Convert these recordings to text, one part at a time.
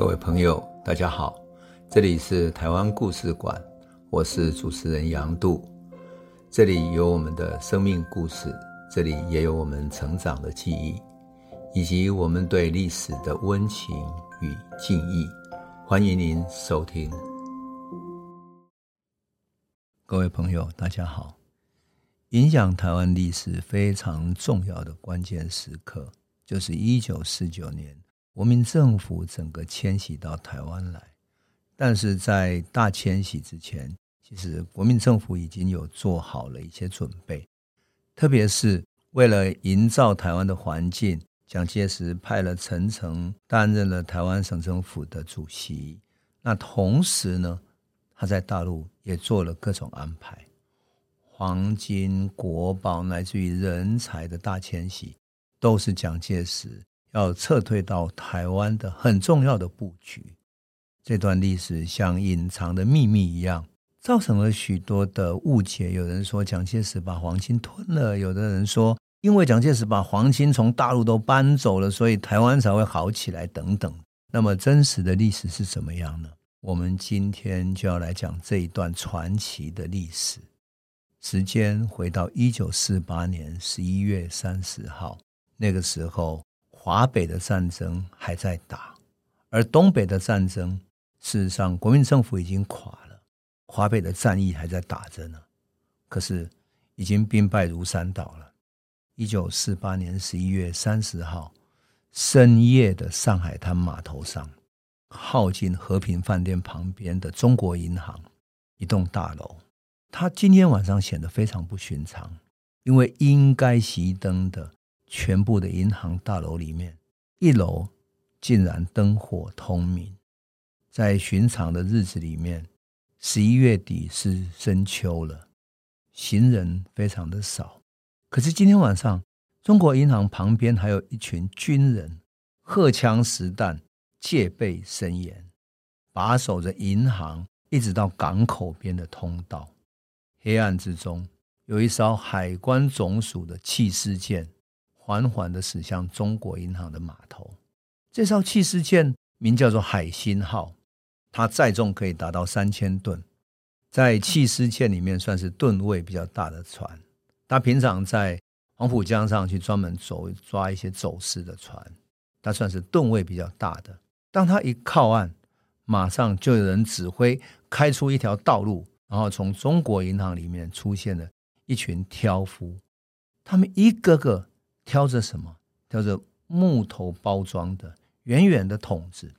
各位朋友，大家好，这里是台湾故事馆，我是主持人杨度，这里有我们的生命故事，这里也有我们成长的记忆，以及我们对历史的温情与敬意。欢迎您收听。各位朋友，大家好。影响台湾历史非常重要的关键时刻，就是一九四九年。国民政府整个迁徙到台湾来，但是在大迁徙之前，其实国民政府已经有做好了一些准备，特别是为了营造台湾的环境，蒋介石派了陈诚担任了台湾省政府的主席。那同时呢，他在大陆也做了各种安排，黄金、国宝乃至于人才的大迁徙，都是蒋介石。要撤退到台湾的很重要的布局，这段历史像隐藏的秘密一样，造成了许多的误解。有人说蒋介石把黄金吞了，有的人说因为蒋介石把黄金从大陆都搬走了，所以台湾才会好起来等等。那么真实的历史是怎么样呢？我们今天就要来讲这一段传奇的历史。时间回到一九四八年十一月三十号，那个时候。华北的战争还在打，而东北的战争，事实上国民政府已经垮了，华北的战役还在打着呢。可是已经兵败如山倒了。一九四八年十一月三十号深夜的上海滩码头上，靠近和平饭店旁边的中国银行一栋大楼，它今天晚上显得非常不寻常，因为应该熄灯的。全部的银行大楼里面，一楼竟然灯火通明。在寻常的日子里面，十一月底是深秋了，行人非常的少。可是今天晚上，中国银行旁边还有一群军人，荷枪实弹，戒备森严，把守着银行一直到港口边的通道。黑暗之中，有一艘海关总署的缉私舰。缓缓的驶向中国银行的码头，这艘弃尸舰名叫做“海星号”，它载重可以达到三千吨，在弃尸舰里面算是吨位比较大的船。它平常在黄浦江上去专门走抓一些走私的船，它算是吨位比较大的。当它一靠岸，马上就有人指挥开出一条道路，然后从中国银行里面出现了一群挑夫，他们一个个。挑着什么？挑着木头包装的圆圆的桶子，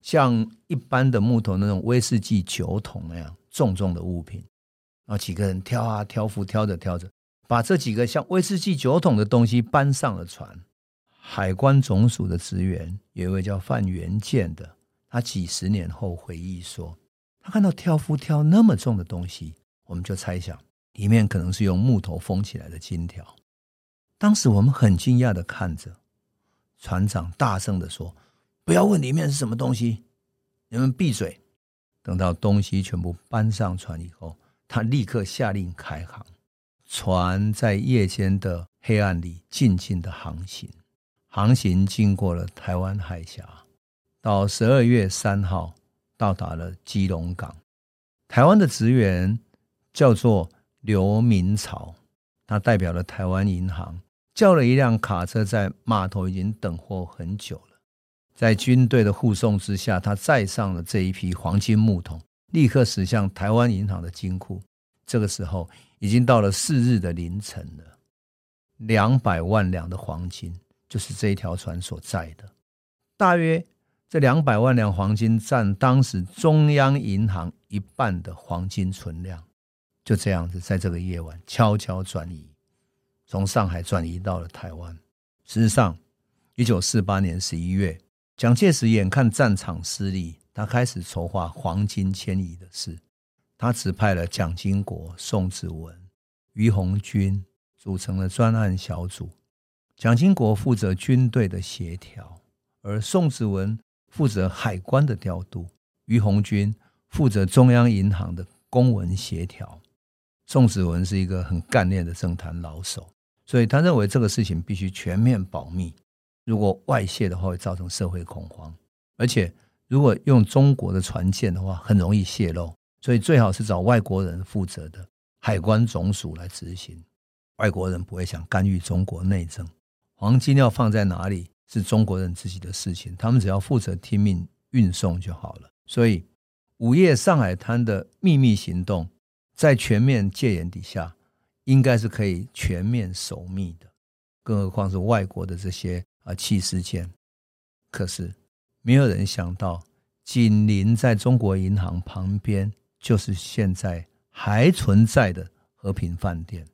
像一般的木头那种威士忌酒桶那样重重的物品。然后几个人挑啊挑夫，挑着挑着，把这几个像威士忌酒桶的东西搬上了船。海关总署的职员有一位叫范元建的，他几十年后回忆说，他看到挑夫挑那么重的东西，我们就猜想里面可能是用木头封起来的金条。当时我们很惊讶的看着，船长大声的说：“不要问里面是什么东西，你们闭嘴。”等到东西全部搬上船以后，他立刻下令开航。船在夜间的黑暗里静静的航行，航行经过了台湾海峡，到十二月三号到达了基隆港。台湾的职员叫做刘明朝，他代表了台湾银行。叫了一辆卡车，在码头已经等候很久了。在军队的护送之下，他载上了这一批黄金木桶，立刻驶向台湾银行的金库。这个时候已经到了四日的凌晨了。两百万两的黄金就是这一条船所载的，大约这两百万两黄金占当时中央银行一半的黄金存量。就这样子，在这个夜晚悄悄转移。从上海转移到了台湾。事实上，一九四八年十一月，蒋介石眼看战场失利，他开始筹划黄金迁移的事。他指派了蒋经国、宋子文、俞鸿钧组成了专案小组。蒋经国负责军队的协调，而宋子文负责海关的调度，俞鸿钧负责中央银行的公文协调。宋子文是一个很干练的政坛老手。所以他认为这个事情必须全面保密，如果外泄的话会造成社会恐慌，而且如果用中国的船舰的话，很容易泄露，所以最好是找外国人负责的海关总署来执行。外国人不会想干预中国内政，黄金要放在哪里是中国人自己的事情，他们只要负责听命运送就好了。所以，午夜上海滩的秘密行动，在全面戒严底下，应该是可以全面守密的，更何况是外国的这些啊弃尸舰。可是。没有人想到，紧邻在中国银行旁边，就是现在还存在的和平饭店。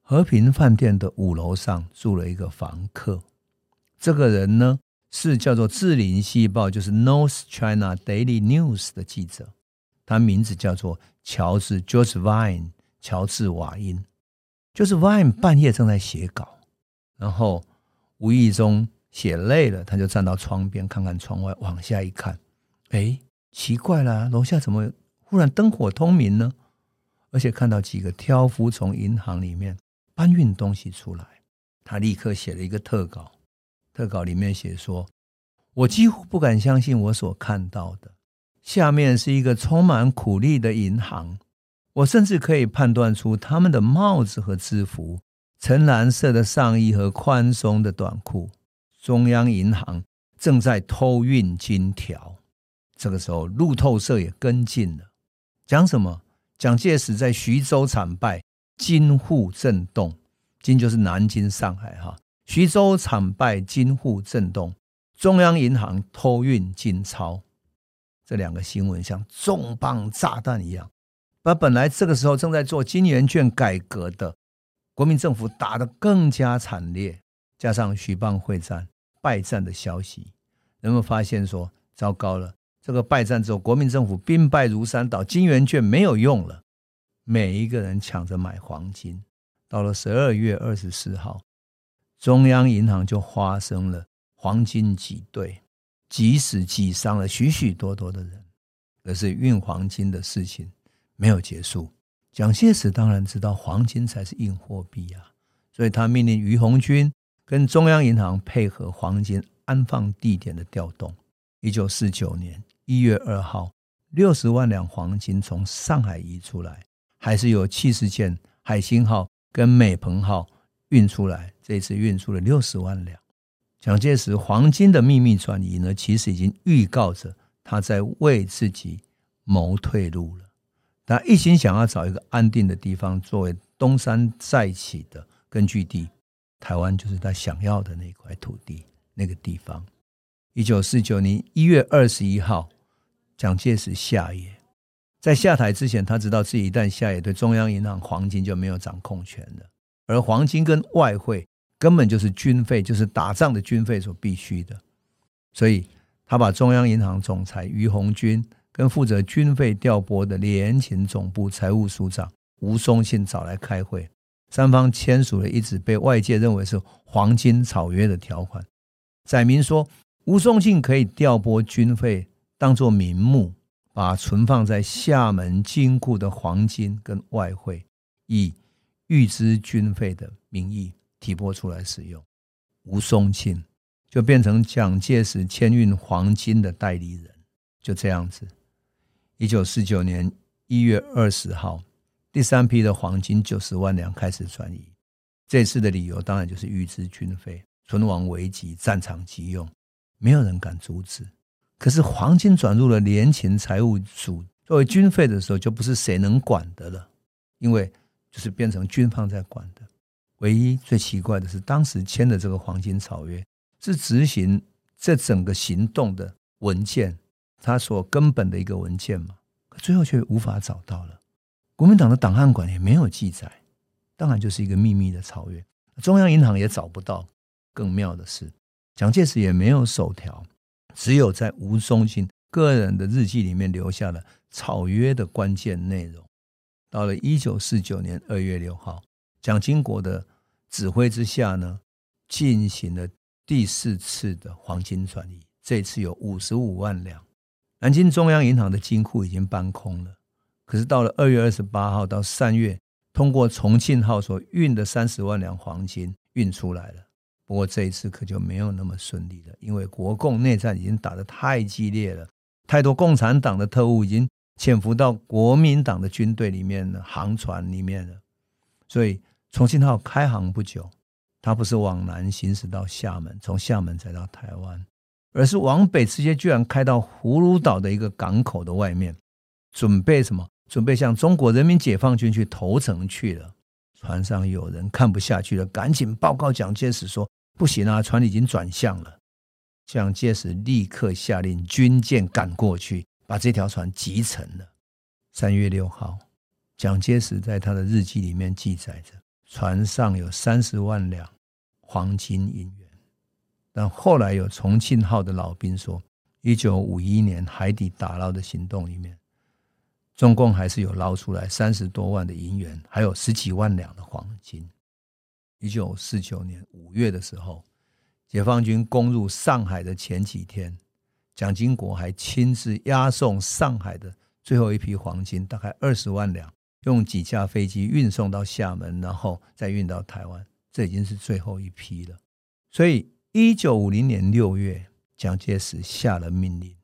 和平饭店的五楼上住了一个房客，这个人呢是叫做《智林西报》，就是 North China Daily News 的记者，他名字叫做乔治 George Vine，乔治瓦因。就是 Vine 半夜正在写稿，然后无意中。写累了，他就站到窗边看看窗外，往下一看，哎，奇怪了，楼下怎么忽然灯火通明呢？而且看到几个挑夫从银行里面搬运东西出来，他立刻写了一个特稿。特稿里面写说：“我几乎不敢相信我所看到的，下面是一个充满苦力的银行，我甚至可以判断出他们的帽子和制服，橙蓝色的上衣和宽松的短裤。”中央银行正在偷运金条，这个时候路透社也跟进了，讲什么？蒋介石在徐州惨败，京沪震动，京就是南京、上海哈。徐州惨败，京沪震动，中央银行偷运金钞，这两个新闻像重磅炸弹一样，把本来这个时候正在做金圆券改革的国民政府打得更加惨烈，加上徐蚌会战。败战的消息，人们发现说：“糟糕了，这个败战之后，国民政府兵败如山倒，金圆券没有用了。每一个人抢着买黄金。到了十二月二十四号，中央银行就发生了黄金挤兑，即使挤伤了许许多多的人。可是运黄金的事情没有结束。蒋介石当然知道黄金才是硬货币啊，所以他命令于红军。跟中央银行配合黄金安放地点的调动。一九四九年一月二号，六十万两黄金从上海移出来，还是有七十件海星号跟美鹏号运出来。这次运出了六十万两。蒋介石黄金的秘密转移呢，其实已经预告着他在为自己谋退路了。他一心想要找一个安定的地方作为东山再起的根据地。台湾就是他想要的那块土地，那个地方。一九四九年一月二十一号，蒋介石下野。在下台之前，他知道自己一旦下野，对中央银行黄金就没有掌控权了。而黄金跟外汇根本就是军费，就是打仗的军费所必须的。所以，他把中央银行总裁于鸿钧跟负责军费调拨的联勤总部财务署长吴松庆找来开会。三方签署了一纸被外界认为是黄金草约的条款，载明说吴松庆可以调拨军费当做名目，把存放在厦门金库的黄金跟外汇，以预支军费的名义提拨出来使用。吴松庆就变成蒋介石签运黄金的代理人。就这样子，一九四九年一月二十号。第三批的黄金九十万两开始转移，这次的理由当然就是预支军费，存亡危急，战场急用，没有人敢阻止。可是黄金转入了联勤财务署作为军费的时候，就不是谁能管的了，因为就是变成军方在管的。唯一最奇怪的是，当时签的这个黄金草约是执行这整个行动的文件，他所根本的一个文件嘛，可最后却无法找到了。国民党的档案馆也没有记载，当然就是一个秘密的草约。中央银行也找不到。更妙的是，蒋介石也没有手条，只有在吴嵩庆个人的日记里面留下了草约的关键内容。到了一九四九年二月六号，蒋经国的指挥之下呢，进行了第四次的黄金转移，这次有五十五万两。南京中央银行的金库已经搬空了。可是到了二月二十八号到三月，通过重庆号所运的三十万两黄金运出来了。不过这一次可就没有那么顺利了，因为国共内战已经打得太激烈了，太多共产党的特务已经潜伏到国民党的军队里面了，航船里面了。所以重庆号开航不久，它不是往南行驶到厦门，从厦门再到台湾，而是往北直接居然开到葫芦岛的一个港口的外面，准备什么？准备向中国人民解放军去投诚去了。船上有人看不下去了，赶紧报告蒋介石说：“不行啊，船已经转向了。”蒋介石立刻下令军舰赶过去，把这条船击沉了。三月六号，蒋介石在他的日记里面记载着，船上有三十万两黄金银元。但后来有重庆号的老兵说，一九五一年海底打捞的行动里面，中共还是有捞出来三十多万的银元，还有十几万两的黄金。一九四九年五月的时候。解放军攻入上海的前几天，蒋经国还亲自押送上海的最后一批黄金，大概二十万两，用几架飞机运送到厦门，然后再运到台湾。这已经是最后一批了。所以，一九五零年六月，蒋介石下了命令，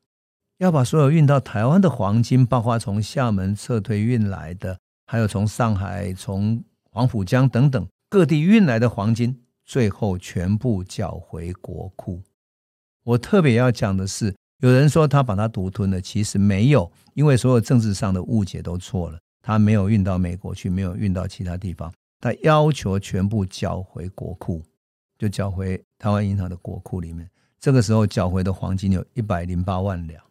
要把所有运到台湾的黄金，包括从厦门撤退运来的，还有从上海、从黄浦江等等各地运来的黄金。最后全部缴回国库。我特别要讲的是，有人说他把它独吞了，其实没有，因为所有政治上的误解都错了。他没有运到美国去，没有运到其他地方，他要求全部缴回国库，就缴回台湾银行的国库里面。这个时候缴回的黄金有一百零八万两，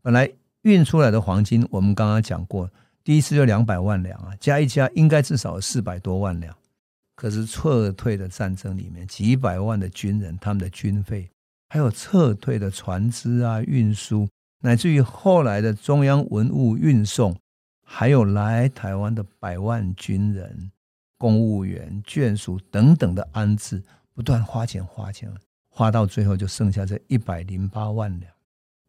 本来运出来的黄金，我们刚刚讲过，第一次就两百万两啊，加一加应该至少四百多万两。可是撤退的战争里面，几百万的军人，他们的军费，还有撤退的船只啊、运输，乃至于后来的中央文物运送，还有来台湾的百万军人、公务员、眷属等等的安置，不断花钱花钱，花到最后就剩下这一百零八万两。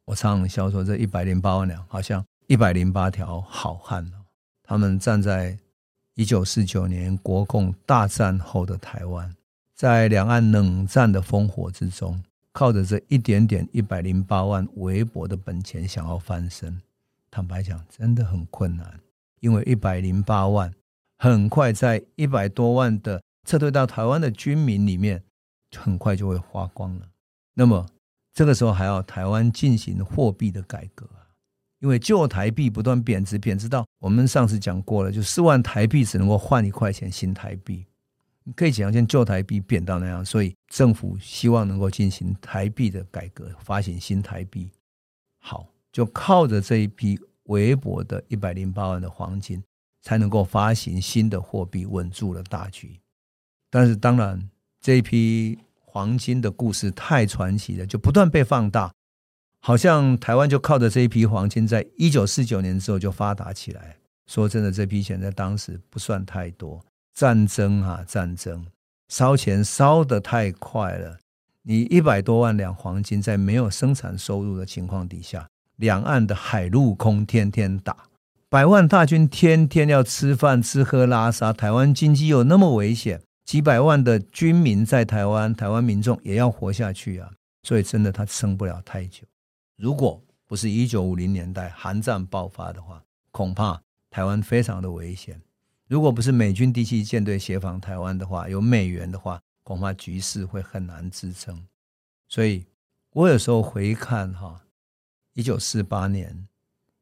我常常笑说，这一百零八万两好像一百零八条好汉哦，他们站在。一九四九年国共大战后的台湾，在两岸冷战的烽火之中，靠着这一点点一百零八万微薄的本钱想要翻身，坦白讲真的很困难，因为一百零八万很快在一百多万的撤退到台湾的军民里面，很快就会花光了。那么这个时候还要台湾进行货币的改革啊。因为旧台币不断贬值，贬值到我们上次讲过了，就四万台币只能够换一块钱新台币。你可以想象旧台币贬到那样，所以政府希望能够进行台币的改革，发行新台币。好，就靠着这一批微薄的一百零八万的黄金，才能够发行新的货币，稳住了大局。但是当然，这一批黄金的故事太传奇了，就不断被放大。好像台湾就靠着这一批黄金，在一九四九年之后就发达起来。说真的，这批钱在当时不算太多。战争啊，战争，烧钱烧得太快了。你一百多万两黄金，在没有生产收入的情况底下，两岸的海陆空天天打，百万大军天天要吃饭吃喝拉撒，台湾经济有那么危险，几百万的军民在台湾，台湾民众也要活下去啊。所以真的，他撑不了太久。如果不是一九五零年代韩战爆发的话，恐怕台湾非常的危险。如果不是美军第七舰队协防台湾的话，有美元的话，恐怕局势会很难支撑。所以，我有时候回看哈，一九四八年，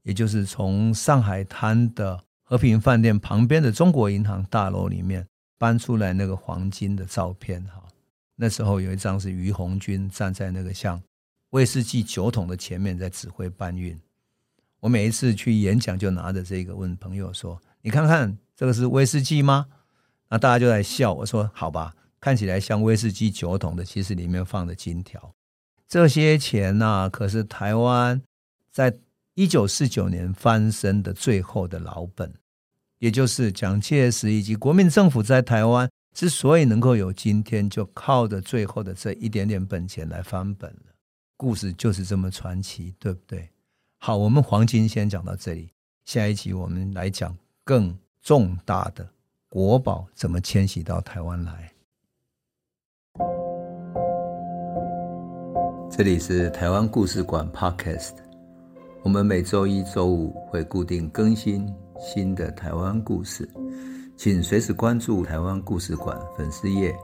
也就是从上海滩的和平饭店旁边的中国银行大楼里面搬出来那个黄金的照片哈，那时候有一张是于红军站在那个像。威士忌酒桶的前面在指挥搬运，我每一次去演讲就拿着这个问朋友说：“你看看这个是威士忌吗？”那大家就在笑。我说：“好吧，看起来像威士忌酒桶的，其实里面放的金条。这些钱呐、可是台湾在一九四九年翻身的最后的老本，也就是蒋介石以及国民政府在台湾之所以能够有今天，就靠着最后的这一点点本钱来翻本了。”故事就是这么传奇，对不对？好，我们黄金先讲到这里，下一集我们来讲更重大的国宝怎么迁徙到台湾来。这里是台湾故事馆 Podcast，我们每周一、周五会固定更新新的台湾故事，请随时关注台湾故事馆粉丝页，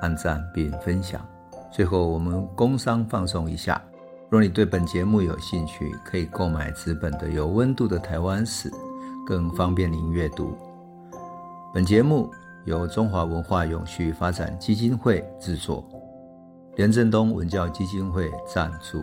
按赞并分享。最后，我们工商放送一下。若你对本节目有兴趣，可以购买纸本的《有温度的台湾史》，更方便您阅读。本节目由中华文化永续发展基金会制作，连振东文教基金会赞助。